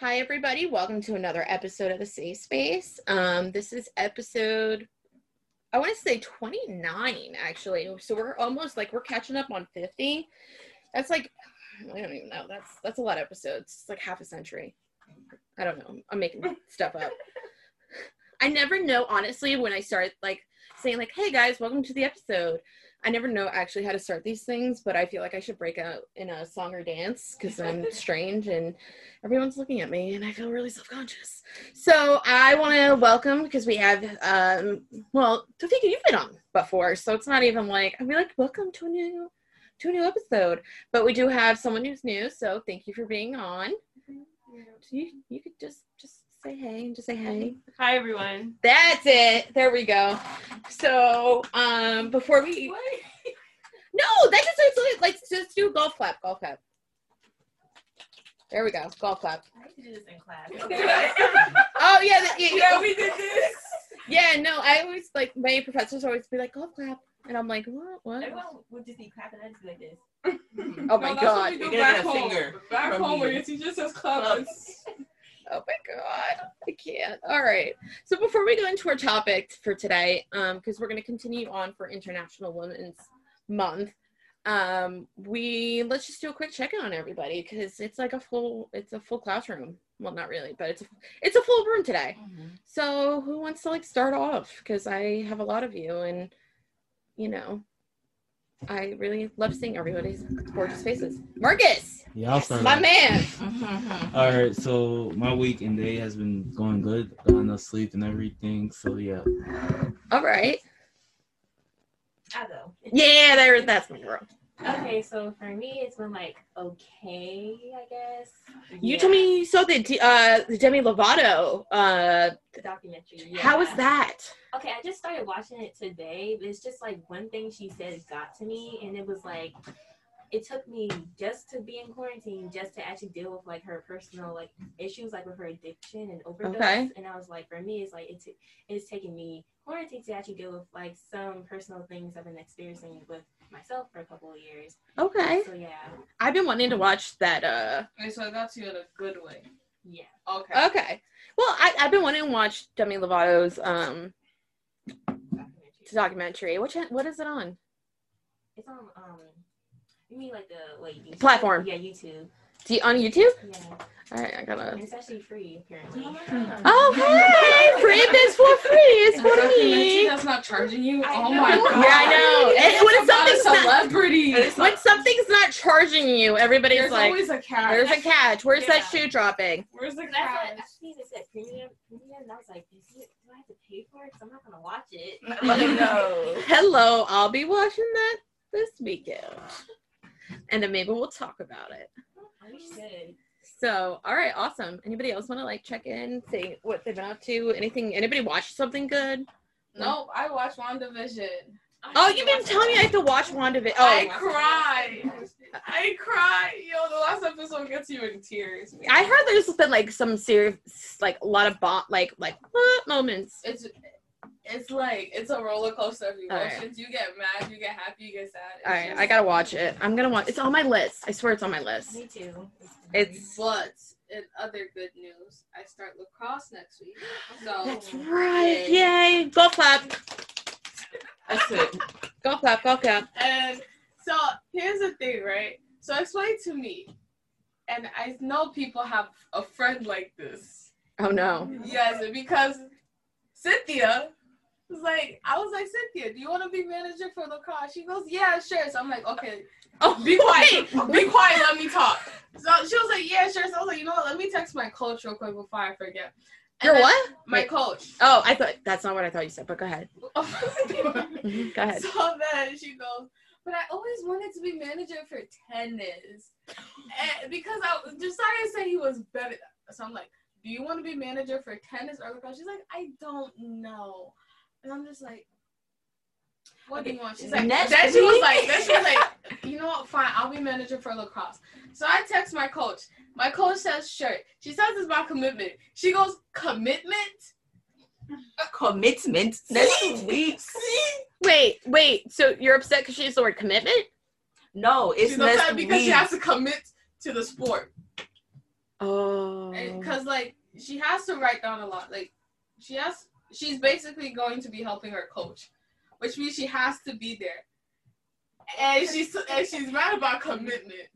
Hi, everybody. Welcome to another episode of the Safe Space. Um, this is episode, I want to say 29, actually. So we're almost like we're catching up on 50. That's like, I don't even know. That's that's a lot of episodes. It's like half a century. I don't know. I'm making stuff up. I never know, honestly, when I start like saying like, "Hey guys, welcome to the episode." I never know actually how to start these things, but I feel like I should break out in a song or dance because I'm strange and everyone's looking at me and I feel really self conscious. So I want to welcome because we have, um, well, Tofika, you've been on before, so it's not even like I'd be like, welcome to a new to a new episode. But we do have someone who's new, so thank you for being on. You you could just just say hey and just say hey. Hi everyone. That's it. There we go. So um before we no, that just it's like just do a golf clap, golf clap. There we go, golf clap. I used to do this in class. Oh yeah, the, yeah, yeah, we did this. yeah. No, I always like my professors always be like golf clap, and I'm like what what? Everyone would just be clapping. I just be like this. Oh my No, that's god! what we do You're gonna back get a home. finger Back from home, where you. your teacher says club. Oh my god, I can't. All right. So before we go into our topic for today, um, because we're going to continue on for International Women's Month, um, we let's just do a quick check-in on everybody because it's like a full, it's a full classroom. Well, not really, but it's a, it's a full room today. So who wants to like start off? Because I have a lot of you, and you know, I really love seeing everybody's gorgeous faces. Marcus, Yeah, I'll start. my off. man. All right, so my week and day has been going good. Got enough sleep and everything. So yeah, All right. I go. Yeah, there. That's my girl. Okay, so for me, it's been like okay, I guess. You Yeah, told me you saw the uh the Demi Lovato. Uh, the documentary. how was that? Okay, I just started watching it today. But it's just like one thing she said got to me, and it was like it took me just to be in quarantine, just to actually deal with like her personal like issues, like with her addiction and overdose. Okay. And I was like, for me, it's like it's it's taking me quarantine to actually deal with like some personal things I've been experiencing with myself for a couple of years. Okay, So yeah, I've been wanting to watch that. Uh, Okay, so i that's you in a good way. yeah. Okay. okay. Well, I I've been wanting to watch Demi Lovato's um documentary. documentary. Which what is it on? It's on um. You mean like the wait YouTube? Platform. Yeah, YouTube. Do you, on YouTube? Yeah, All right, I gotta. it's actually free apparently. Oh hey, free is for free. It's for documentary me. that's not charging you. I oh know. my god. Yeah, I know. It's And when about a something's not- celebrity. When something's not charging you, everybody's There's like, always a catch. "There's a catch. Where's that shoe dropping?" Where's the catch? I seen it said premium, premium, and I was like, is it, do I have to pay for it? Because I'm not gonna watch it. no. Hello, I'll be watching that this weekend. And then maybe we'll talk about it. So, all right, awesome. Anybody else want to like check in, say what they've been up to? Anything? Anybody watch something good? Nope, I watched WandaVision. Oh, you've been telling me I have to watch WandaVision. Oh, I cried. I cried. Yo, the last episode gets you in tears. man. I heard there's been like some serious, like a lot of bomb, like like what moments. it's it's like it's a roller coaster of All right. emotions. You get mad, you get happy, you get sad. It's All right, just- I gotta watch it. I'm gonna watch. It's on my list. I swear it's on my list. Me too. It's But in other good news, I start lacrosse next week. So that's right. Yay! Golf clap. That's it. Golf clap. Golf clap. And so here's the thing, right? So explain to me, and I know people have a friend like this. Oh no. Yes, because Cynthia was like, I was like, Cynthia, do you want to be manager for the car? She goes, Yeah, sure. So I'm like, Okay, Oh, be quiet, be quiet, let me talk. So she was like, Yeah, sure. So I was like, You know what? Let me text my coach real quick before I forget. And Your what? My Wait. coach. Oh, I thought that's not what I thought you said. But go ahead. Mhm, Go ahead. So then she goes, but I always wanted to be manager for tennis. And because I Josiah said he was better. So I'm like, do you want to be manager for tennis or lacrosse? She's like, I don't know. And I'm just like, what do you want? She's like, Next then she was like, then she was like, you know what? Fine, I'll be manager for lacrosse. So I text my coach. My coach says, sure. She says it's about commitment. She goes, commitment? Commitment next week. Wait, wait. So you're upset because she used the word commitment? No, it's She's next upset because she has to commit to the sport. Oh. because like she has to write down a lot. Like she has, she's basically going to be helping her coach, which means she has to be there. And she's and she's mad about commitment,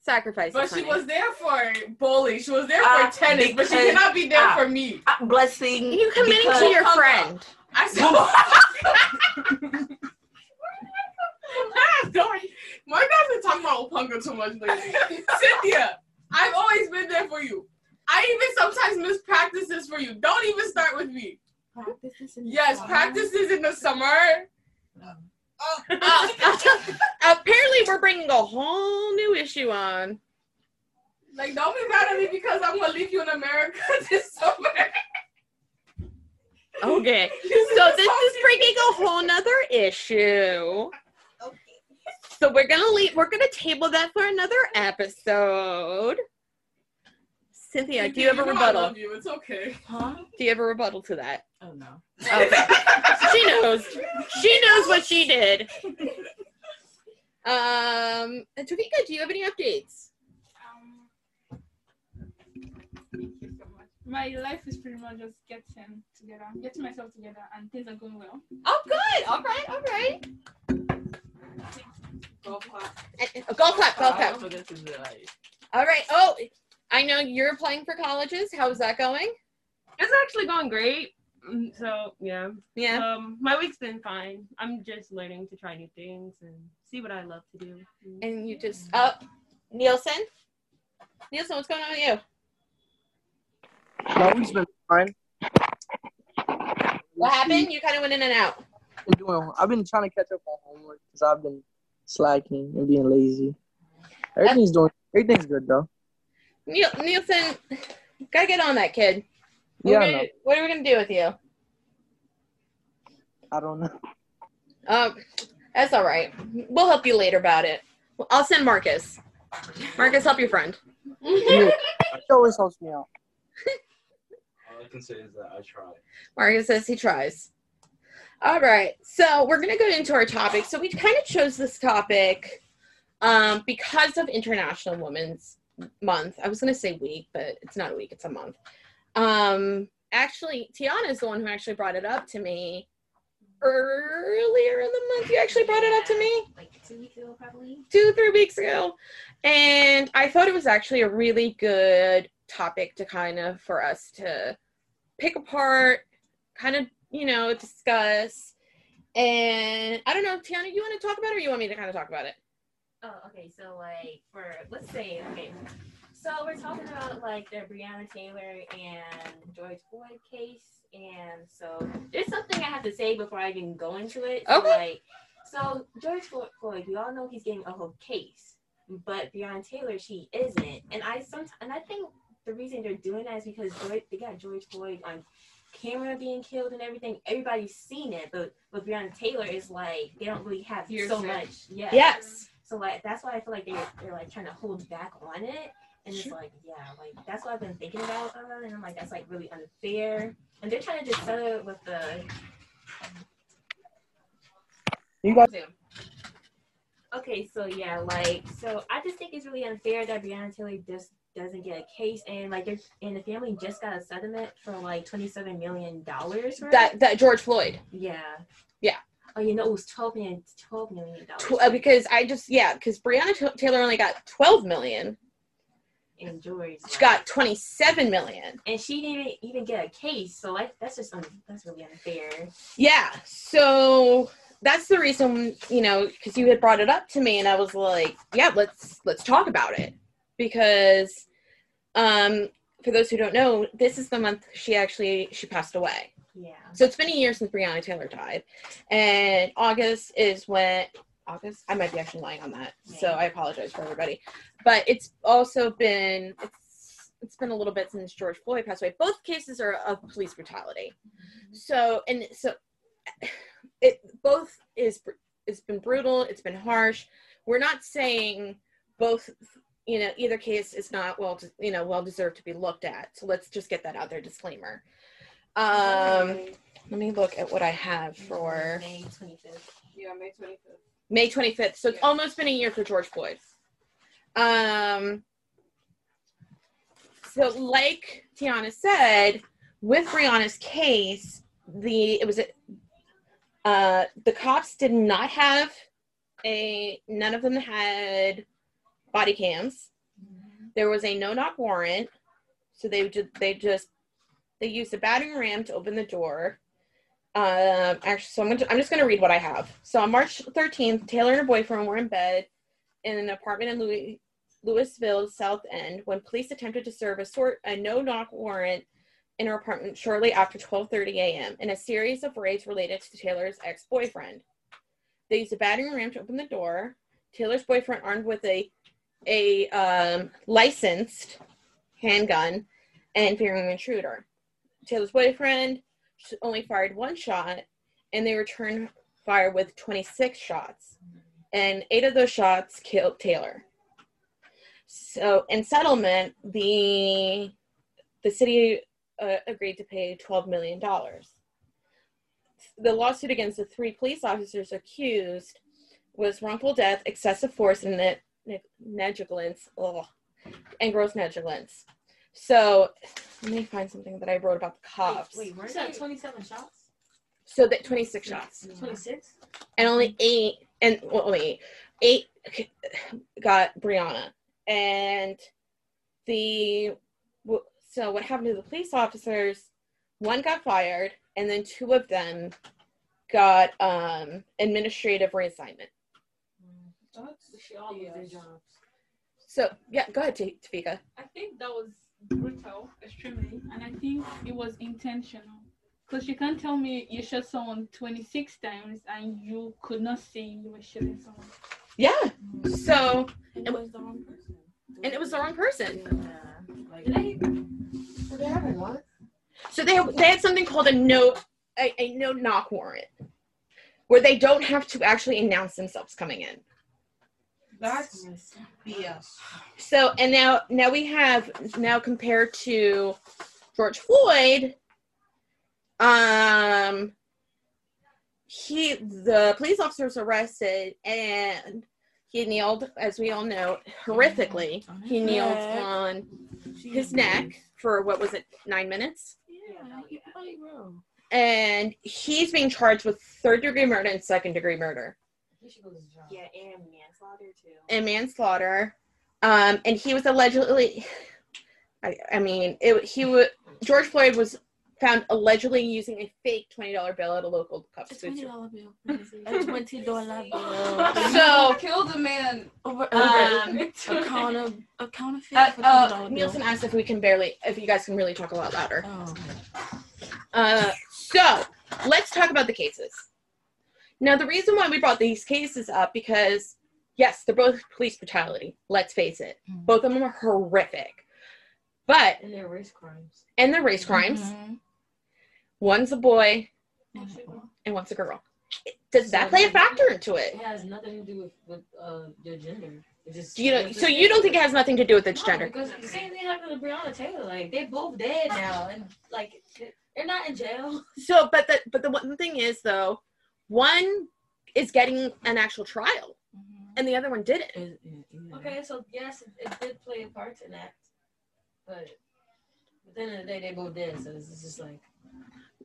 Sacrifice. but she was there for bowling. She was there for Ah, tennis, but she cannot be there ah. for me. Uh, blessing. You committing to your friend. I said. Don't. My dad's been talking about Opunga too much lately. Cynthia, I've always been there for you. I even sometimes miss practices for you. Don't even start with me. Practices in the Yes, summer? practices in the summer. Uh, apparently, we're bringing a whole new issue on. Like, don't be mad at me because I'm gonna leave you in America this summer. Okay. So this is bringing a whole nother issue. Okay. So we're gonna leave. We're gonna table that for another episode. Cynthia, do you have a know I rebuttal? love you. It's okay. Huh? Do you have a rebuttal to that? Oh no. Okay. she knows. She knows what she did. Um, and Tavika, do you have any updates? Um, thank you so much. My life is pretty much just getting together, getting myself together, and things are going well. Oh, good. All right. All right. Golf clap. And- and- golf clap. Golf clap. For this is like, All right. Oh, I know you're applying for colleges. How's that going? It's actually going great. Mm, So yeah. Yeah. Um, my week's been fine. I'm just learning to try new things and see what I love to do. And you just oh, Nielsen. Nielsen, what's going on with you? My week's been fine. What happened? You kind of went in and out. Been doing, I've been trying to catch up on homework because I've been slacking and being lazy. Everything's doing. Everything's good though. Niel- Nielsen, gotta get on that kid. What, Yeah, are we gonna, what are we gonna do with you? I don't know. Um, that's all right. We'll help you later about it. I'll send Marcus. Marcus, help your friend. Yeah, she always helps me out. All I can say is that I tried. Marcus says he tries. All right, so we're gonna go into our topic. So we kind of chose this topic um, because of International Women's Month. I was gonna say week, but it's not a week; it's a month. Um, actually, Tiana is the one who actually brought it up to me earlier in the month. You actually brought it up to me. Like two weeks ago, probably. two, three weeks ago. And I thought it was actually a really good topic to kind of for us to pick apart, kind of, you know, discuss. And I don't know, Tiana, you want to talk about it or you want me to kind of talk about it? Oh, okay. So like for let's say okay. So we're talking about like the Breonna Taylor and George Floyd case, and so there's something I have to say before I even go into it. So, Okay. Like, so George Floyd, we all know he's getting a whole case, but Breonna Taylor, she isn't. And I sometimes, and I think the reason they're doing that is because George, they got George Floyd on camera being killed and everything. Everybody's seen it, but but Breonna Taylor is like they don't really have Hearsay. so much. Yeah. Yes. So like that's why I feel like they're they're like trying to hold back on it. And it's like, yeah, like that's what I've been thinking about. Uh, and I'm like, that's like really unfair. And they're trying to just settle it with the You guys, Okay, so yeah, like so I just think it's really unfair that Breonna Taylor just doesn't get a case and like and the family just got a settlement for like twenty seven million dollars That that George Floyd. Yeah. Oh, you know it was twelve million twelve million Tw- dollars. uh, because I just yeah, because Breonna T- Taylor only got 12 million. and George She got 27 million. and she didn't even, even get a case, so like that's just un- that's really unfair. Yeah. So that's the reason, you know, because you had brought it up to me, and I was like, yeah, let's let's talk about it because, um, for those who don't know, this is the month she actually she passed away. Yeah. So it's been a year since Breonna Taylor died, and August is when August. I might be actually lying on that, so I apologize for everybody. But it's also been it's it's been a little bit since George Floyd passed away. Both cases are of police brutality. Mm-hmm. So and so, it both is it's been brutal. It's been harsh. We're not saying both. You know, either case is not well, you know, well deserved to be looked at. So let's just get that out there. Disclaimer. Um, let me look at what I have for May twenty fifth. Yeah, May 25th. May 25th. So it's Yeah. almost been a year for George Floyd. Um, So, like Tiana said, with Breonna's case, the it was a, uh, the cops did not have a none of them had body cams. There was a no knock warrant, so they just they just they used a battering ram to open the door. Um, actually, so I'm, gonna, I'm just going to read what I have. So on March 13th, Taylor and her boyfriend were in bed in an apartment in Louis, Louisville South End when police attempted to serve a sort a no knock warrant in her apartment shortly after 12:30 a.m. in a series of raids related to Taylor's ex-boyfriend. They used a battering ram to open the door. Taylor's boyfriend, armed with a a um, licensed handgun and fearing an intruder. Taylor's boyfriend only fired one shot, and they returned fire with 26 shots, and eight of those shots killed Taylor. So, in settlement, the the city uh, agreed to pay 12 million dollars. The lawsuit against the three police officers accused was wrongful death, excessive force, and ne- ne- negligence, ugh, and gross negligence. So, let me find something that I wrote about the cops. Wait, wait, weren't there 27 shots? So that 26 shots. 26? and only eight and well, only eight got Breonna, and the so what happened to the police officers? One got fired, and then two of them got um administrative reassignment. That's She all lose their yes. jobs. So yeah, go ahead, T- Tafika. I think that was brutal, extremely, and I think it was intentional. Because you can't tell me you shot someone 26 times and you could not see you were shooting someone. Yeah. So And it was the wrong person. and it was the wrong person. Yeah. Like, did they, were they having what? So they they had something called a no a, a no knock warrant, where they don't have to actually announce themselves coming in. That's BS. So and now now we have now compared to George Floyd, um he the police officer was arrested and he kneeled, as we all know, horrifically. He kneeled on his neck for what was it, nine minutes? Yeah, you play bro. And he's being charged with third degree murder and second degree murder He should go to his job. Yeah, and manslaughter too. and manslaughter. Um, and he was allegedly, I, I mean, it, he would George Floyd was found allegedly using a fake twenty dollar bill at a local cup A twenty store. dollar bill. A twenty dollar bill. So killed a man. Over, over Um, a counter, a counterfeit uh, for uh, twenty dollar bill. Nielsen asked if we can barely, if you guys can really talk a lot louder. Oh, Uh, so let's talk about the cases. Now, the reason why we brought these cases up because yes, they're both police brutality. Let's face it, Mhm. both of them are horrific. But And their race crimes. and the race crimes, Mhm. one's a boy and one's a girl. Does that play a factor into It it? has nothing to do with, with uh, their gender. It just You know, so you don't think it has nothing to do with its No, gender? Because the same thing happened to Breonna Taylor. Like they're both dead now, and like they're not in jail. So, but the but the one thing is though, one is getting an actual trial. And the other one didn't. Okay, so yes, it, it did play a part in that, but at the end of the day, they both did. So it's just like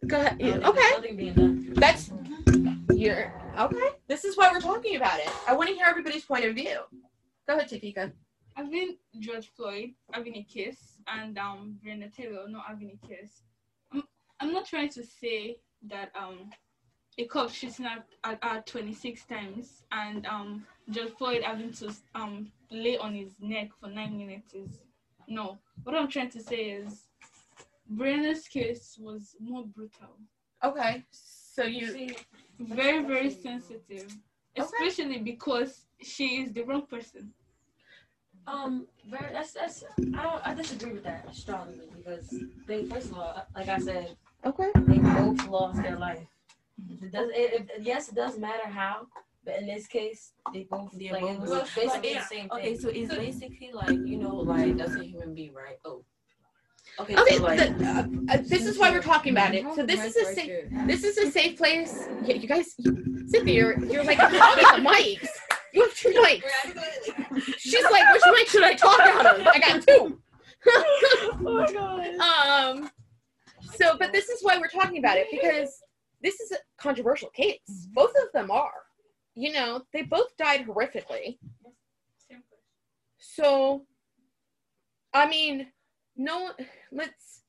Go ahead. I don't think there's Okay, nothing being done. that's you're okay. This is why we're talking about it. I want to hear everybody's point of view. Go ahead, Tafika. Having George Floyd having a case and um Breonna Taylor not having a case. I'm, I'm not trying to say that um a cop shooting at, at, at 26 times and um George Floyd having to um lay on his neck for nine minutes is no. What I'm trying to say is Breonna's case was more brutal, Okay, so you See, very very sensitive, especially because she is the wrong person. um, very, that's that's I don't I disagree with that strongly because they first of all, like I said, okay? they both lost their life. It does it, it, yes, it does matter how, but in this case, they both They like it both- was basically yeah, the same thing. Okay, so it's basically like you know, like that's a human being, right? Oh. Okay. Okay, so like, the, uh, uh, this is why we're talking about it. So this is a safe. This is a safe place. Yeah, you guys, Cynthia, you're, you're like hogging the mics. You have two mics. She's like, which mic should I talk out of? I got two. oh my god. um. So, but this is why we're talking about it because this is a controversial case. Both of them are. You know, they both died horrifically. So, I mean, no. Let's.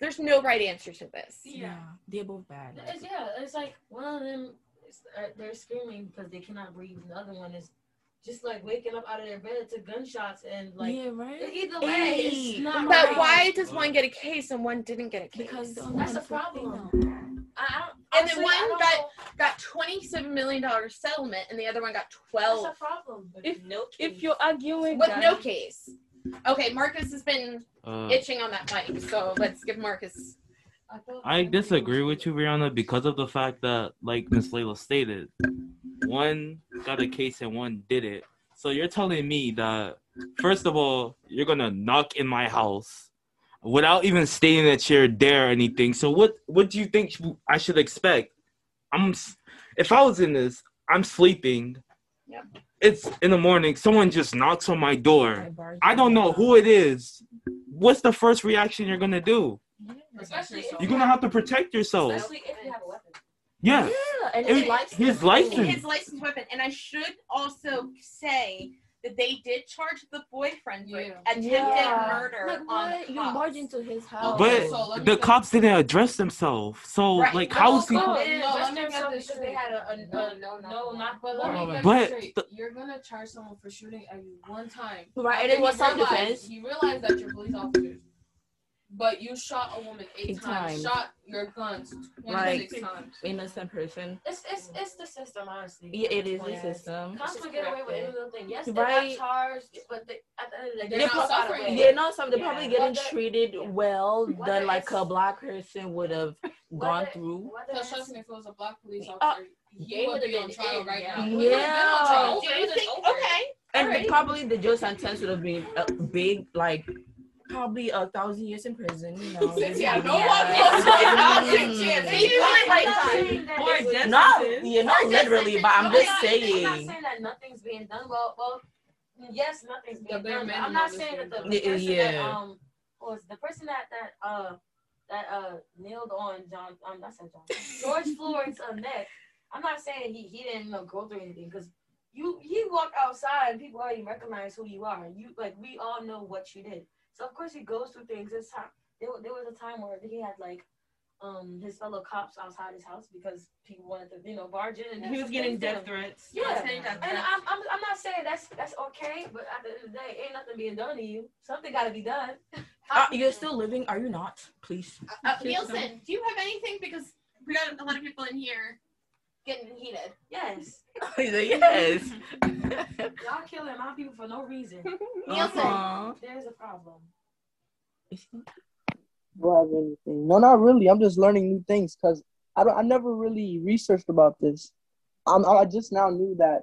There's no right answer to this. Yeah, they're both bad. It's, yeah, it's like one of them, is, uh, they're screaming because they cannot breathe. and The other one is just like waking up out of their bed to gunshots and like yeah, right. either way, Hey, it's not But right. why does one get a case and one didn't get a case? Because That's the one for problem. female. I, I And then one got- know. got twenty-seven million dollar settlement, and the other one got That's twelve the problem. If- no If you're arguing with that, no case. Okay, Marcus has been Uh, itching on that mic, so let's give Marcus. I, disagree with you, Brianna, because of the fact that, like Miss Layla stated, one got a case and one did it. So you're telling me that, first of all, you're gonna knock in my house without even stating that you're there or anything. So what? What do you think I should expect? I'm, if I was in this, I'm sleeping. Yep. It's in the morning. Someone just knocks on my door. I don't know who it is. What's the first reaction you're gonna do? Especially You're gonna have to protect yourself. Especially if you have a weapon. Yeah. Yeah, and It- his license. his license. His licensed weapon, and I should also say that they did charge the boyfriend for Yeah. attempted Yeah. murder Like on what? the You barged into his house. But so the get- cops didn't address themselves. So Right. like No, how is he no, they no, let me get this because they had a, a, No, a no, no, no, not But let me but straight. the- You're gonna charge someone for shooting at you one time. Right, and it was he self realized- defense. He realized that you're police officers. But you shot a woman eight, Eight times, times. shot your guns Like- 26 times. innocent person. It's it's it's the system, honestly. Yeah, it is the system. Cops will get away with any little thing. Yes, they Right. got charged, but they, at the end of the day, They're they're not not suffering. suffering. They're not some. They're Yeah. probably getting Whether- treated yeah. well Whether than like a black person would have gone Whether- through. whether Because it's- trust me, if it was a black police Uh, officer, they he would would've be on trial right now. He would've been on Yeah. trial. Do you think? over. Okay. And Alright. probably the jail sentence would have been uh, big, like probably a thousand years in prison. You know, Since, yeah, no Yeah. one wants to get out since, yeah, They they do like like that. saying that Or it was- death Not, yeah, not literally, but I'm I'm just not- I'm not saying. saying that nothing's being done. Well, well, yes, nothing's The being done. I'm not saying that the, the person Yeah. that um was the person that that uh that uh nailed on John um that's not John George Floyd's uh, neck. I'm not saying he he didn't you know, go through anything because you you walk outside and people already recognize who you are. You like we all know what you did. So of course he goes through things. This time there, there was a time where he had like um his fellow cops outside his house because people wanted to you know barge in. And He was getting death him. threats. Yeah. Saying And. I'm, I'm, I'm not saying that's that's okay, but at the end of the day, ain't nothing being done to you. Something got to be done. Uh, you're still living, are you not? Please. Uh, Nielsen, do you have anything? Because we got a lot of people in here getting heated. Yes, He's like, yes. y'all killing a lot of people for no reason. Nielsen, Uh-huh. There's a problem. Do I have anything? No, not really. I'm just learning new things because I don't. I never really researched about this. I'm, I just now knew that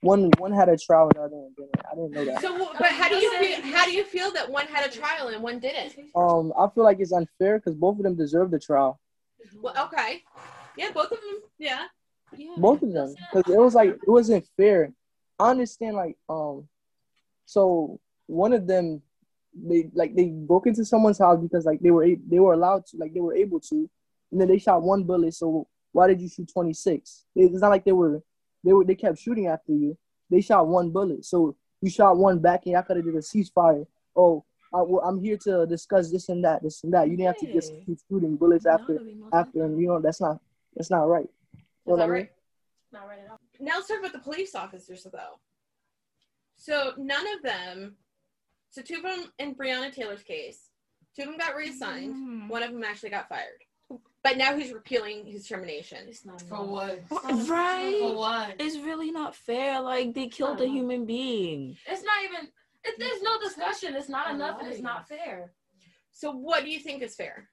one one had a trial and the other one didn't. I didn't know that. so but how do you feel? How do you feel that one had a trial and one didn't? Um, I feel like it's unfair because both of them deserve the trial. Well, okay, yeah, both of them, yeah. Both of them because it was like it wasn't fair. I understand like um, so one of them they like they broke into someone's house because like they were they were allowed to like they were able to, and then they shot one bullet. So why did you shoot twenty six? It's not like they were they were they kept shooting after you. They shot one bullet. So you shot one back, and I could have did a ceasefire. Oh, I, well, I'm here to discuss this and that, this and that. You didn't have to just keep shooting bullets after after, and you know that's not that's not right. You Is what that right? Not right at all. Now let's talk about the police officers, though. So none of them. So two of them in Breonna Taylor's case, two of them got reassigned. Mhm. One of them actually got fired. But now he's repealing his termination. It's not For enough. what? For Right. what? It's really not fair. Like they killed a human being. It's not even. It, there's no discussion. It's not enough, and it's not fair. So what do you think is fair?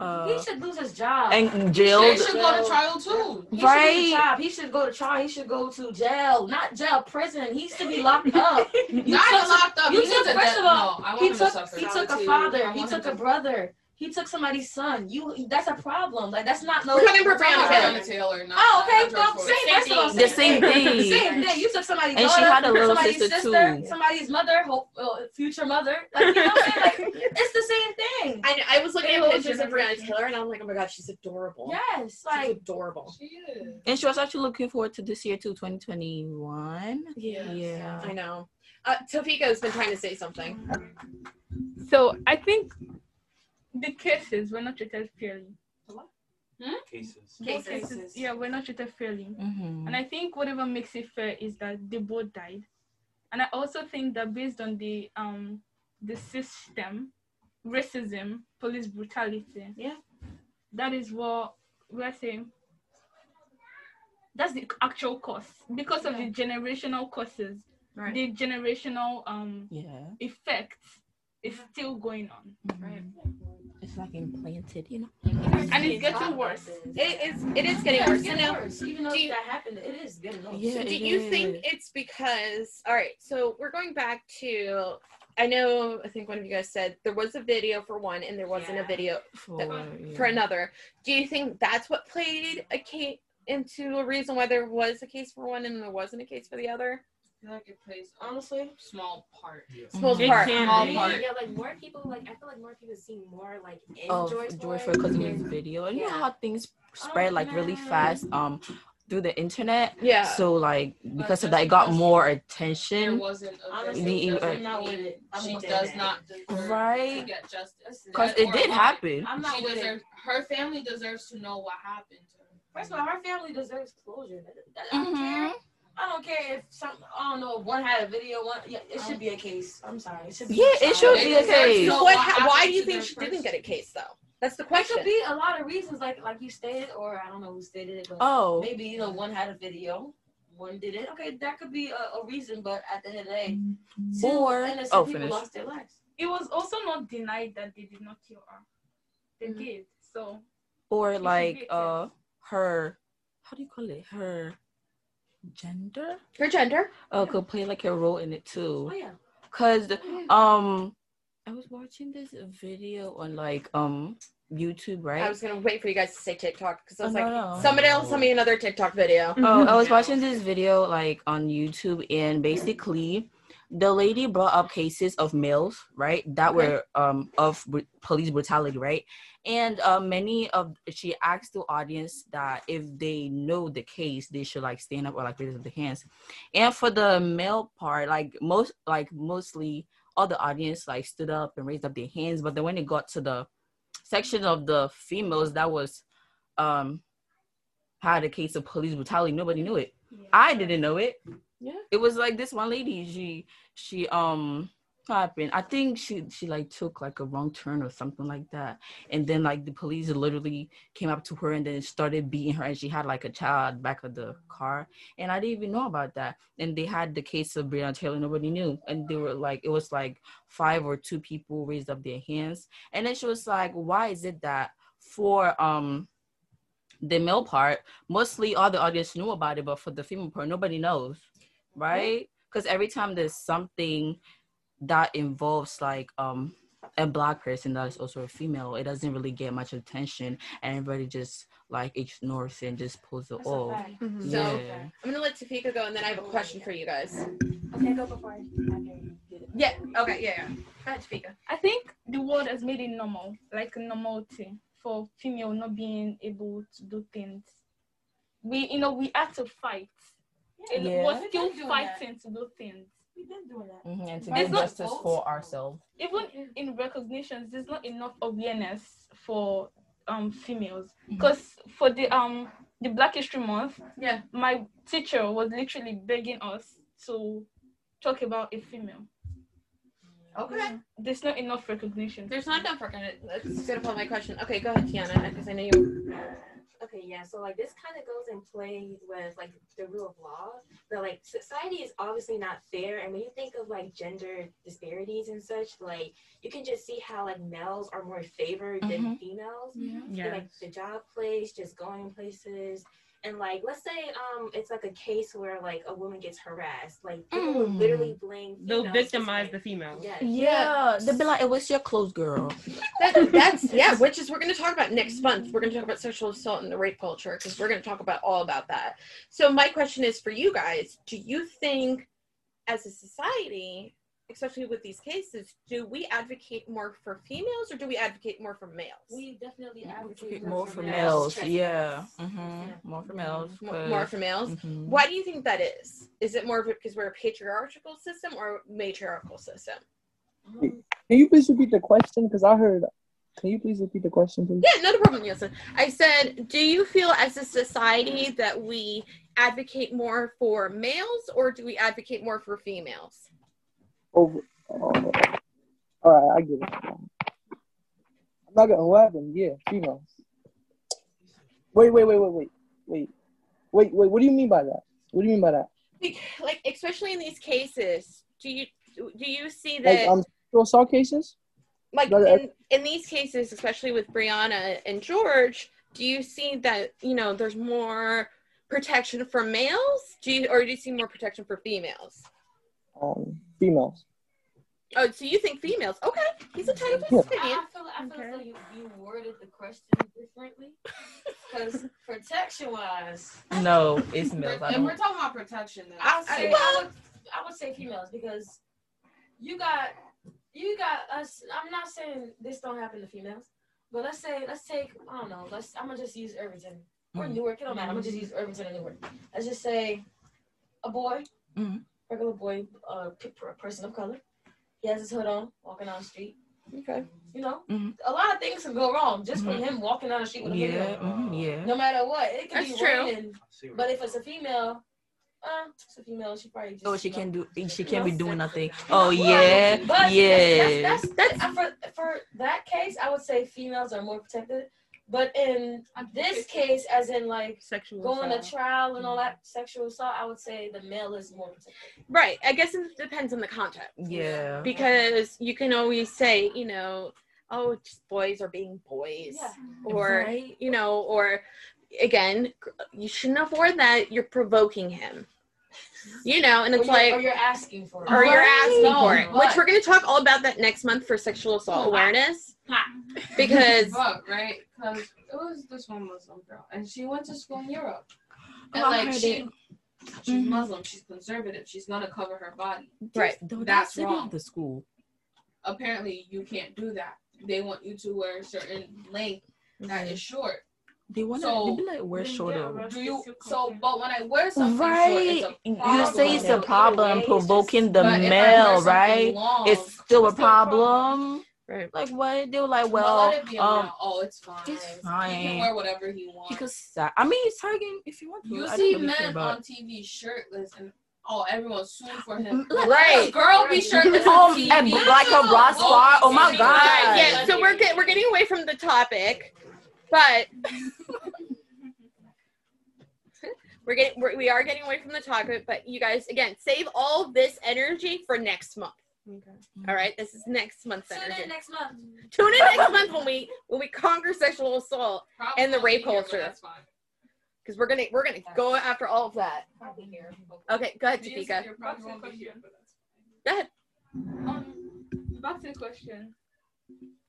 Uh, he should lose his job. and They He should go to trial too. He Right. should lose his job. He should go to trial. He should go to jail. Not jail, prison. He should be locked up. You Not took- locked up. you He took- a first of all, no, I want He him to took, he took a father. He took him a brother. He took somebody's son. You that's a problem. Like that's not no. We're talking about Breonna Taylor. Breonna Taylor. Not, Oh, okay. not George Well, Floyd. same, first of all, thing. same The same thing. thing. Same thing. You took somebody's And she daughter, had a little somebody's sister, sister, too. somebody's mother, hope, uh, future mother. Like you know what I'm saying? Like it's the same thing. I, I was looking at pictures of Breonna generation. Taylor and I'm like, oh my god, she's adorable. Yes, She's like adorable. She is. And she was actually looking forward to this year too, 2021. Yeah. Yeah. I know. Uh, Tofiko's been trying to say something. So I think the cases were not treated fairly. What? Cases. Both Cases. yeah, were not treated fairly. Mm-hmm. And I think whatever makes it fair is that they both died. And I also think that based on the um the system, racism, police brutality, Yeah. that is what we're saying. That's the actual cost because of the generational causes, Right. the generational um Yeah. effects is still going on. Right. Mm-hmm. It's like implanted, you know. And it's getting worse. It is. It is getting worse. You know. Even though do you- that happened, it is getting worse. Yeah. So do it you think it's because all right, so we're going back to I know I think one of you guys said there was a video for one and there wasn't a video For, for yeah. another. Do you think that's what played a case into a reason why there was a case for one and there wasn't a case for the other? I feel like it plays honestly Small part. Small It part. can Small be. part. Yeah. Yeah. Yeah. like more people like I feel like more people see more like in of George George Floyd Floyd because of his video. And you know how things spread like really fast um through the internet. Yeah. So like because of that, it got because more There attention. wasn't Honestly, The- uh, not it. She does not deserve Right. to get justice. Because it did happen. I'm not She with it. deserves. Her family deserves to know what happened to her. First of all, her family deserves closure. I don't care. I don't care if some. I don't know if one had a video. One. Yeah, it should be a case. I'm sorry. It should be. Yeah, it should be a case. So what, what why do you think their she didn't get a case though? That's the There question. could be a lot of reasons, like like you stated, or I don't know who stated it, but Oh. maybe you know one had a video, one did it. Okay, that could be a, a reason, but at the end of the day, two Or- innocent oh, people finish. lost their lives. It was also not denied that they did not kill her. They Mhm. did. So Or like uh her how do you call it? Her gender? Her gender. Oh, could play like a role in it too. Oh yeah. Cause um I was watching this video on like um YouTube, right? I was gonna wait for you guys to say TikTok because I was Oh, like, no, no. somebody else send me another TikTok video. Oh, I was watching this video like on YouTube, and basically, the lady brought up cases of males, right, that were um of br- police brutality, right, and uh, many of she asked the audience that if they know the case, they should like stand up or like raise up their hands, and for the male part, like most like mostly all the audience like stood up and raised up their hands, but then when it got to the section of the females that was um had a case of police brutality. Nobody knew it. I didn't know it. Yeah. It was like this one lady. She she um happened. I think she she like took like a wrong turn or something like that. And then like the police literally came up to her and then started beating her. And she had like a child back of the car. And I didn't even know about that. And they had the case of Breonna Taylor. Nobody knew. And they were like it was like five or two people raised up their hands. And then she was like, why is it that for um the male part, mostly all the audience knew about it, but for the female part, nobody knows, right? Because every time there's something that involves like um a black person that is also a female, it doesn't really get much attention, and everybody just like ignores it and just pulls it That's a off. fact. So Yeah. I'm gonna let Tafika go, and then I have a question for you guys. Okay, go before I after you it. Yeah. Okay. Yeah. yeah. Go ahead, Tafika. I think the world has made it normal, like a normality for female not being able to do things. We, you know, we had to fight. And Yeah. We're still been doing that. fighting to do things. We've been doing that. Mhm, And to It's get not justice false. for ourselves. Even in recognitions, there's not enough awareness for um females. Because for the um the Black History Month, Yeah. my teacher was literally begging us to talk about a female. Okay. There's not enough recognition. There's not enough recognition. on it. That's gonna my question. Okay, go ahead, Tiana, because I know you. Okay, yeah. So like this kind of goes in play with like the rule of law. That like society is obviously not fair, and when you think of like gender disparities and such, like you can just see how like males are more favored than mm-hmm. females. Yeah. in, like the job place, just going places, And like, let's say um, it's like a case where like a woman gets harassed, like people will Mm. literally blame. They'll victimize the female. Yes. Yeah, they'd be like, "It was your clothes, girl." That, that's yeah, which is we're going to talk about next month. We're going to talk about sexual assault and the rape culture because we're going to talk about all about that. So my question is for you guys: Do you think, as a society, especially with these cases, do we advocate more for females or do we advocate more for males? We definitely advocate More for males. males, yeah. hmm More for males. more, more 'cause- for males. Mhm. Why do you think that is? Is it more because we're a patriarchal system or matriarchal system? Can you please repeat the question? Because I heard. Can you please repeat the question, please? Yeah, not a problem, Nielsen. I said, do you feel as a society that we advocate more for males or do we advocate more for females? Over. Oh, all right, I get it. I'm not gonna. What happened? Yeah, females. Wait, wait, wait, wait, wait, wait, wait, wait. What do you mean by that? What do you mean by that? Like, like especially in these cases, do you do you see Like that um, sexual assault cases? like in, in these cases, especially with Breonna and George, do you see that you know there's more protection for males? Do you or do you see more protection for females? Um, females. Oh, so you think females? Okay, he's entitled to Yeah. his I, opinion. I feel, I feel Okay. as though you, you worded the question differently. Because protection wise, No, it's males. I If we're talking about protection, then I, I, say- I would I would say females because you got you got us. I'm not saying this don't happen to females, but let's say let's take I don't know. Let's I'm gonna just use Irvington or Mhm. Newark. It don't matter. I'm gonna just use Irvington and Newark. Let's just say a boy, Mhm. regular boy, uh, person of color. He has his hood on, walking down the street. Okay. You know, Mhm. a lot of things can go wrong just from Mhm. him walking down the street with a hoodie Yeah, on. mhm, yeah. No matter what, it could That's be true. raining. But if it's a female, uh, it's a female. She probably just. Oh, she you know, can do. She can't be doing nothing. Oh know, yeah, but yeah. That's, that's, that's, for for that case, I would say females are more protected. But in this case, as in like Sexual going to trial and all mm-hmm. that sexual assault, I would say the male is more protected. Right. I guess it depends on the context. Yeah. Because you can always say, you know, oh, just boys are being boys. Yeah. Or, Right. you know, or again, you shouldn't afford that. You're provoking him. You know, and it's you're, like, or you're asking for it. or you're asking No, for it, which we're going to talk all about that next month for sexual assault Oh, awareness. Ha. Because, Fuck, right? Because it was this one Muslim girl, and she went to school in Europe. And Oh, like she, it. she's Mhm. Muslim, she's conservative, she's gonna cover her body. right. Though That's city wrong. The school. Apparently, you can't do that. They want you to wear a certain length that is short. They want to. So- be like, wear Then, shorter. Do you? So, but when I wear something Right. short, it's a You say it's a problem way, provoking just- the But if I wear male, right? long, It's still a it's a problem. problem. Right. Like what? They were like, well, well, let it be a um, oh, it's fine. it's fine. He can wear whatever he wants. because uh, I mean, it's targeting if you want to. You I see don't really care men about- on TV shirtless and oh, everyone's suing for him. Right. A girl be shirtless Um, on TV. and like a bra spot. Oh my God. Yeah, so we're get, we're getting away from the topic, but we're getting we're, we are getting away from the topic. But you guys, again, save all this energy for next month. okay. All right, this is next month's energy. Tune energy. in next month. Tune in next month when we when we conquer sexual assault Probably and the rape be here, culture. That's fine. because we're gonna we're gonna go after all of that. Okay, go ahead, These Tafika. here probably won't be here, but that's Go ahead. Um, back to the question.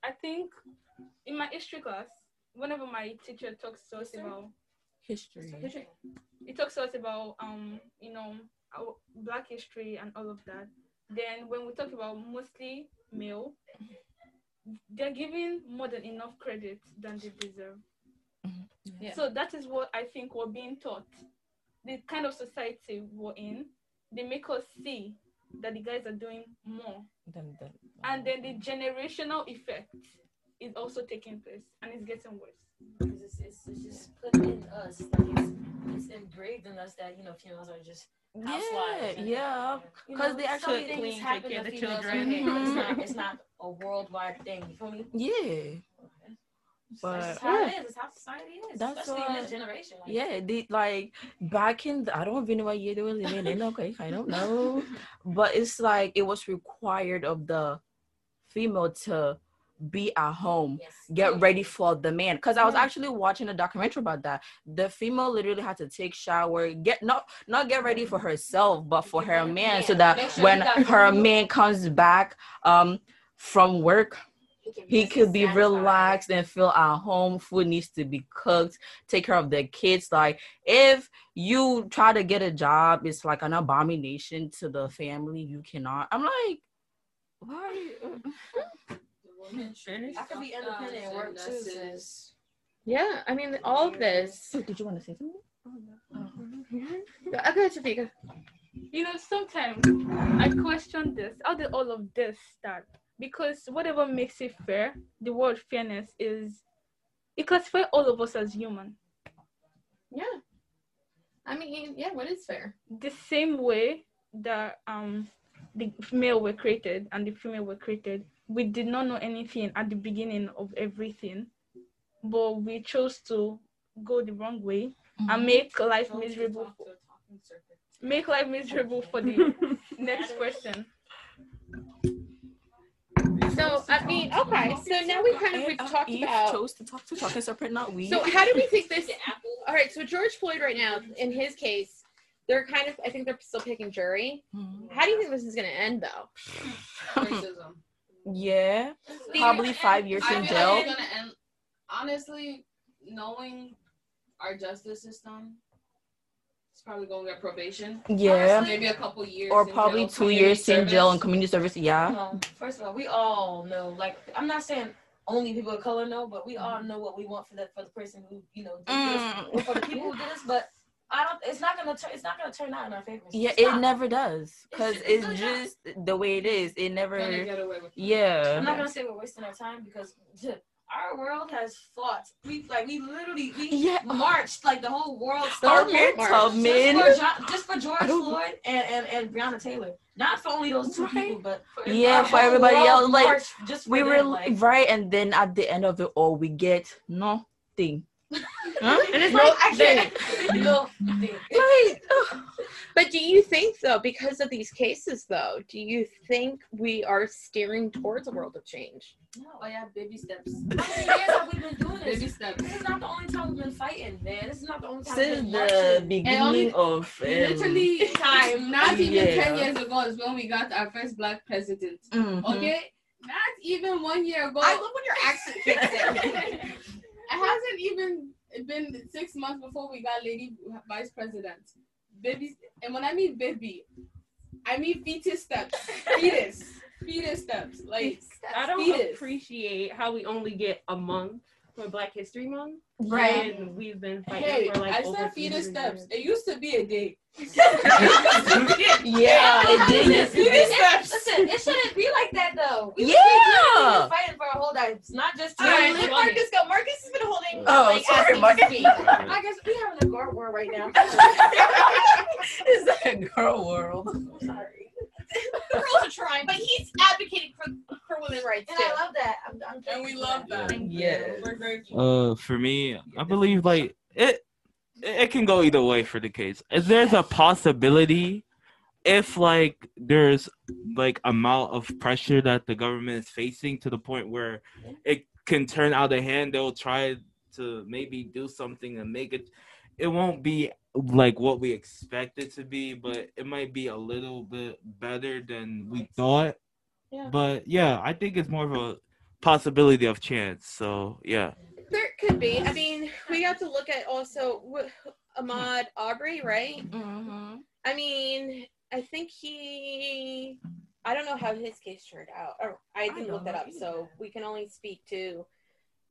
I think in my history class, whenever my teacher talks to us about history. he talks to us about um you know our black history and all of that. Then when we talk about mostly male they're giving more than enough credit than they deserve. Yeah. so that is what i think we're being taught. The kind of society we're in they make us see that the guys are doing more. Then, then, and then the generational effect is also taking place and it's getting worse it's, it's, it's just put in us. Like it's, it's engraved in us that, you know, females are just yeah, yeah. you 'Cause know, they actually things happen care to of the females, children. but it's not, it's not a worldwide thing. You feel me? Yeah. But- that's how it is. It's how society is, That's especially in this generation. Like, Yeah, they like back in the, I don't even know what year they were living in. Okay, I don't know, but it's like it was required of the female to be at home Yes. get ready for the man. Because i was actually watching a documentary about that. The female literally had to take shower get not not get ready for herself but for her man so that when her man comes back um from work he could be relaxed and feel at home. Food needs to be cooked take care of the kids. Like if you try to get a job it's like an abomination to the family. You cannot. I'm like why I could be independent and work too. sis. Yeah, I mean, all of this. did you want to say something Okay, Tafika. You know, sometimes I question this. How did all of this start? Because whatever makes it fair, the word fairness is it classifies all of us as human. Yeah. I mean, yeah, what is fair? The same way that um the male were created and the female were created, we did not know anything at the beginning of everything, but we chose to go the wrong way and make life miserable. For, make life miserable for the next person. So, I mean, okay. So now we kind of we've talked Eve about. chose to talk to talking separate not we So how do we think this? All right. So George Floyd right now, in his case, they're kind of. I think they're still picking jury. Mhm. How do you think this is going to end, though? Racism. Yeah See, probably five years I in jail like gonna end. Honestly, knowing our justice system, it's probably gonna get probation. Yeah. maybe a couple years. or probably jail, two community years in jail and community service yeah No, first of all, we all know. Like, I'm not saying only people of color know, but we all know what we want for the for the person who you know did this, Mm. or for the people who did this. But I don't. It's not gonna turn. It's not gonna turn out in our favor. yeah It's it not. never does because It's- it's, it's really just the way it is it never Gonna get away with it. yeah I'm not gonna say we're wasting our time because our world has fought. We like we literally we Yeah. marched like the whole world Harriet started Tubman. just for, Jo- just for George Floyd and, and and Breonna Taylor. Not for only those two Right. people, but for Yeah, our for everybody else, like, just for we them, were like, right and then at the end of it all we get nothing huh? and it's No, like I can't. no, Right. But do you think, though, because of these cases, though, do you think we are steering towards a world of change? No, oh yeah, baby steps. How many years have we been doing Baby steps. This is not the only time we've been fighting, man. This is not the only time we've since been the beginning only- of um, Literally, time. Not even Yeah. ten years ago is when we got our first black president. mhm. Okay, not even one year ago. I love when your accent kicks in. It hasn't even been six months before we got lady vice president. Baby, and when I mean baby, I mean fetus steps. Fetus. Fetus steps. Like I don't fetus. appreciate how we only get a month for Black History Month. Right. And we've been fighting Hey, for like I over said fetus 300 steps. years. It used to be a date. yeah it did Fetus steps. Listen, it shouldn't be like that though. We Yeah. We've been fighting for our whole lives, not just All right, today. let Marcus go. Marcus has been holding. Oh, like, sorry, Marcus. I guess we having a girl war right now. it's like a girl world I'm sorry, The girls are trying, but he's advocating for for women's rights and too. I love that. I'm, I'm And we love that. yeah We're grateful. Uh, for me, I believe like it. It can go either way for the case. If there's a possibility, if like there's like amount of pressure that the government is facing to the point where it can turn out of hand, they'll try to maybe do something and make it. It won't be like what we expect it to be, but it might be a little bit better than we thought. Yeah. But yeah, I think it's more of a possibility of chance. So yeah. There could be. I mean, we have to look at also Ahmaud Arbery, right? mm-hmm. I mean, I think he. I don't know how his case turned out. Or I didn't don't look that up, either. so we can only speak to.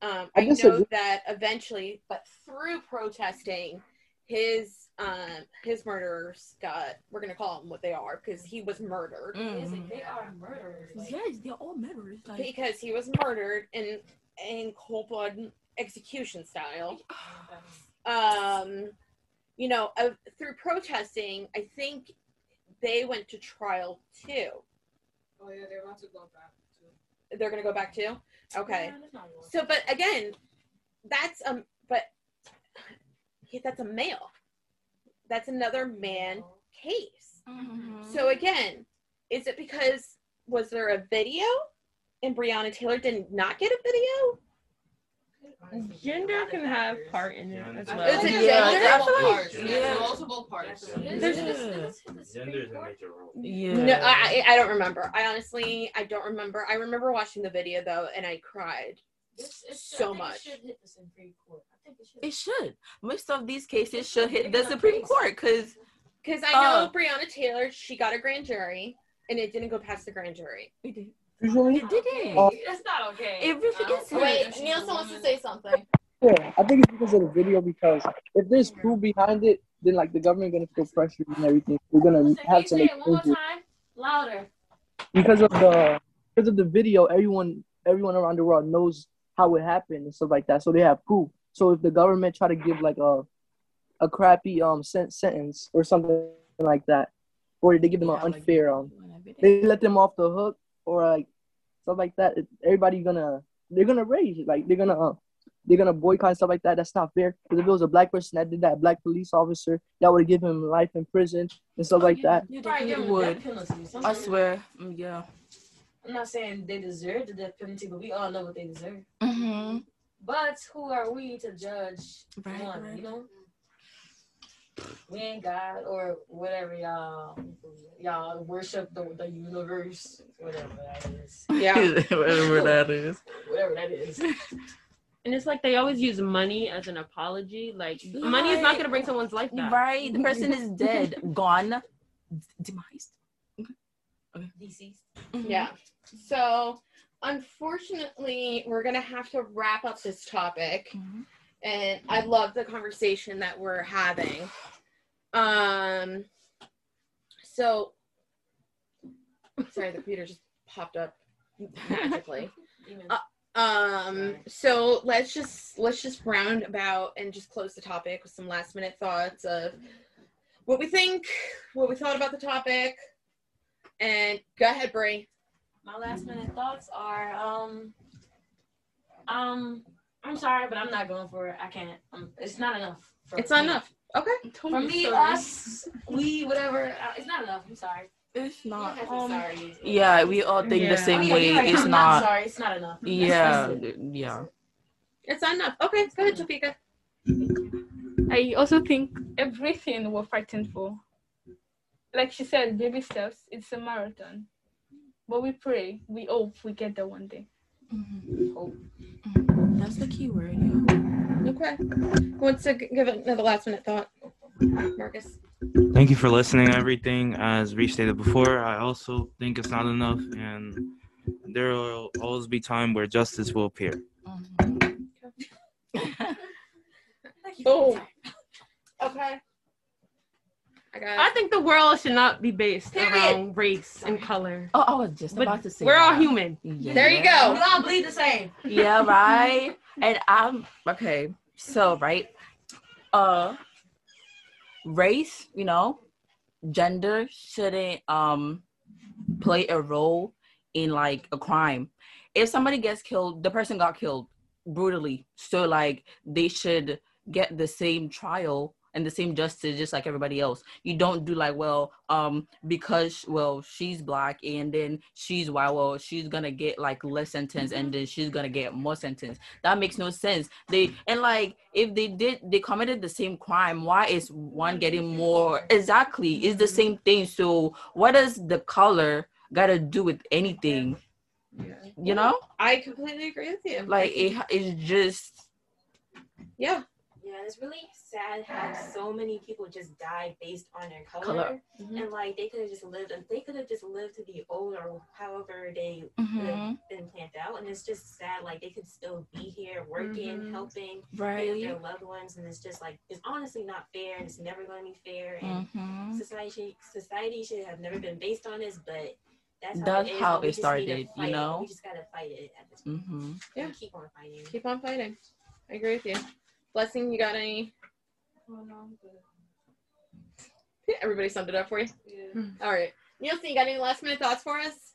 Um, I I know disagree. that eventually, but through protesting, his um his murderers got. We're gonna call them what they are because he was murdered. Mm-hmm. They are murderers. Like, yes they're all murderers like Because he was murdered in in cold blood execution style. um, you know, uh, through protesting, I think they went to trial too. Oh yeah, they're about to go back. To... They're gonna go back too. Okay. man, it's not yours. So, but again, that's um, but he- that's a male. That's another man case. Mhm. So again, is it because was there a video and Breonna Taylor did not get a video? Gender can have part in it as well. Is it there's gender? multiple parts. Yeah. There's multiple parts. There's- Gender is a major role. Yeah. No, I, I I don't remember. I honestly, I don't remember. I remember watching the video though, and I cried. It's, it's, So I much. It should hit the Supreme Court. I think it should. It should. Most of these cases should hit the Supreme Court because Because I know Uh. Breonna Taylor, she got a grand jury, and it didn't go past the grand jury. it did. Usually, It didn't. Oh. That's not okay. It really isn't. Wait, she's a Nielsen wants to say something. yeah, I think it's because of the video. Because if there's proof behind it, then like the government gonna feel pressure and everything. We're gonna Can have you to make it one more time? Louder. because of the because of the video. Everyone everyone around the world knows how it happened and stuff like that, so they have proof. So if the government try to give like a a crappy um sen- sentence or something like that, or they give them Yeah, an like- unfair um they let them off the hook or like stuff like that. it- Everybody gonna they're gonna rage like they're gonna uh, they're gonna boycott and stuff like that. That's not fair. Because if it was a black person that did that, a black police officer, that would give him life in prison and stuff like that. You Right, give definitely them would. death penalty. I swear. Mm, Yeah. I'm not saying they deserve the death penalty, but we all know what they deserve. Mm-hmm. But who are we to judge Right, one? right. You know, we ain't God or whatever y'all y'all worship the, the universe, whatever that is, Yeah. Whatever that is. whatever that is. And it's like they always use money as an apology. Like money is not going to bring someone's life back. Right. The person is dead, gone, demised. Deceased. Mm-hmm. Yeah. Mm-hmm. So, unfortunately, we're going to have to wrap up this topic. Mhm. And I love the conversation that we're having. Um, so, sorry, the computer just popped up magically. Uh, Um, so let's just let's just round about and just close the topic with some last minute thoughts of what we think, what we thought about the topic, and go ahead, Brie. My last minute thoughts are um um I'm sorry, but I'm not going for it. I can't. Um, it's not enough. For It's not enough. Okay. For me, us, we, whatever. Uh, it's not enough. I'm sorry. It's don't not. have to be Um, sorry. Yeah, we all think Yeah. the same Oh, yeah, way. you're right. It's I'm not. sorry. It's not enough. Yeah, it. yeah. It's not enough. Okay, go ahead, Topeka. I also think everything we're fighting for, like she said, baby steps. It's a marathon, but we pray, we hope we get there one day. Mhm. Mhm. That's the key word. Yeah. Okay. Who wants to give another last minute thought? Marcus. Thank you for listening. Everything as restated before, I also think it's not enough, and there will always be time where justice will appear. Mhm. Boom. Okay. I got. I think the world should not be based Period. around race and color. Oh, I was just But about to say. we're all human. Yeah. There you go. We all bleed the same. yeah, right. And I'm okay. So right, uh, race, you know, gender shouldn't um play a role in like a crime. If somebody gets killed, the person got killed brutally. So like they should get the same trial and the same justice just like everybody else. You don't do like, well, um, because well, she's black and then she's white, well, she's gonna get like less sentence and then she's gonna get more sentence. That makes no sense. They and like if they did they committed the same crime, why is one getting more exactly it's the same thing. So what does the color gotta do with anything? Yeah. You know? I completely agree with you. Like it it's just yeah. Yeah, it's really sad how so many people just die based on their color. Color. Mhm. And like they could have just lived and they could have just lived to be old or however they could mhm, have been planned out. And it's just sad, like they could still be here working, Mhm. helping be right. their loved ones and it's just like it's honestly not fair and it's never gonna be fair and Mhm. society should, society should have never been based on this, but that's how That's it is. how and it just need to started, you fight it. know? We just gotta fight it at this point. hmm Yeah. Keep on fighting. Keep on fighting. I agree with you. Blessing, you got any? Everybody summed it up for you. All right. Nielsen, you got any last minute thoughts for us?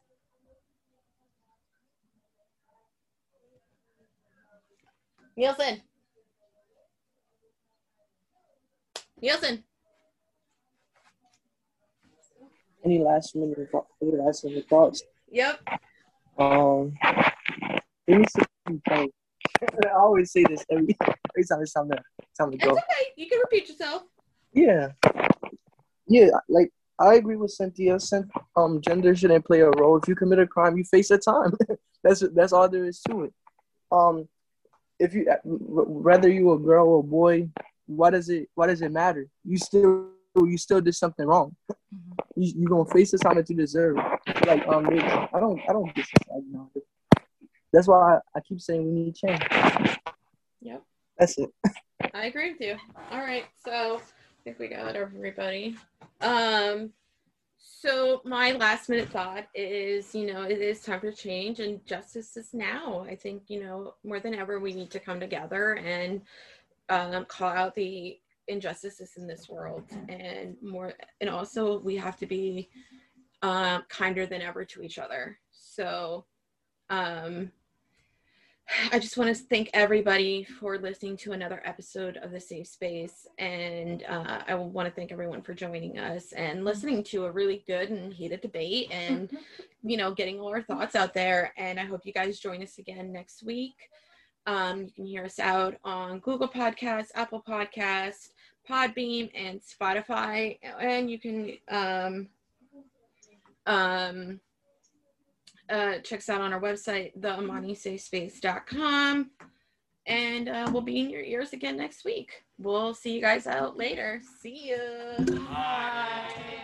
Nielsen. Nielsen. Any last minute any last minute thoughts? Yep. Um, it needs to. I always say this every every time it's time to to It's go. okay. You can repeat yourself. Yeah, yeah. Like I agree with Cynthia. Um, gender shouldn't play a role. If you commit a crime, you face a time. that's that's all there is to it. Um, if you whether you a girl or a boy, why does it why does it matter? You still you still did something wrong. You you gonna face the time that you deserve. Like um, I don't I don't get now. That's why I, I keep saying we need change. That's it. I agree with you. All right, so I think we got everybody. Um, so my last minute thought is, you know, it is time for change, and justice is now. I think you know more than ever we need to come together and um, call out the injustices in this world, and more, and also we have to be um, kinder than ever to each other. So. Um, I just want to thank everybody for listening to another episode of the Safe Space, and uh, I want to thank everyone for joining us and listening to a really good and heated debate, and you know, getting all our thoughts out there. And I hope you guys join us again next week. Um, you can hear us out on Google Podcasts, Apple Podcasts, Podbean, and Spotify, and you can um, um, uh, check us out on our website, theamanisafespace.com. And uh, we'll be in your ears again next week. We'll see you guys out later. See ya. Bye.